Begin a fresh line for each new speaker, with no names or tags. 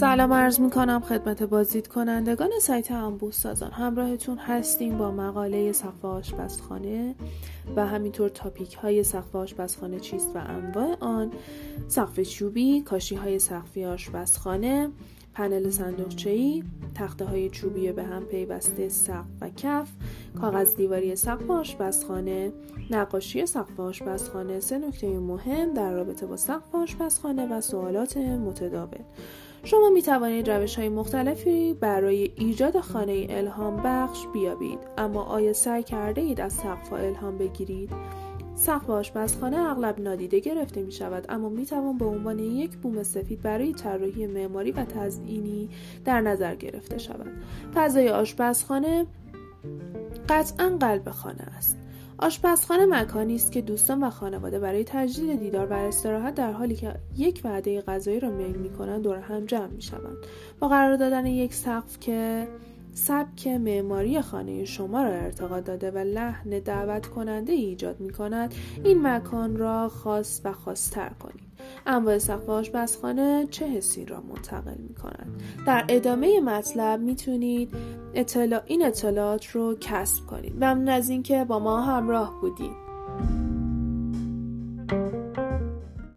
سلام عرض می کنم خدمت بازدید کنندگان سایت انبوه سازان همراهتون هستیم با مقاله سقف آشپزخانه و همینطور تاپیک های سقف آشپزخانه چیست و انواع آن سقف چوبی کاشی های سقفی آشپزخانه پنل صندوقچه‌ای، تخته های چوبی به هم پیوسته سقف و کف، کاغذ دیواری سقف آشپزخانه، نقاشی سقف آشپزخانه، سه نکته مهم در رابطه با سقف آشپزخانه و سوالات متداول. شما می توانید روش های مختلفی برای ایجاد خانه الهام بخش بیابید اما آیا سعی کرده اید از سقف الهام بگیرید؟ سقف آشپزخانه اغلب نادیده گرفته می شود اما می توان به عنوان یک بوم سفید برای طراحی معماری و تزئینی در نظر گرفته شود. فضای آشپزخانه قطعا قلب خانه است. آشپزخانه مکانی است که دوستان و خانواده برای تجدید دیدار و استراحت در حالی که یک وعده غذایی را میل می‌کنند دور هم جمع می‌شوند. با قرار دادن یک سقف که سبک معماری خانه شما را ارتقا داده و لحن دعوت کننده ایجاد می کند این مکان را خاص و خاصتر کنید. انواع سقف آشپزخانه چه حسی را منتقل می کند در ادامه مطلب می‌تونید اطلاع این اطلاعات رو کسب کنید. ممنون از اینکه با ما همراه بودید.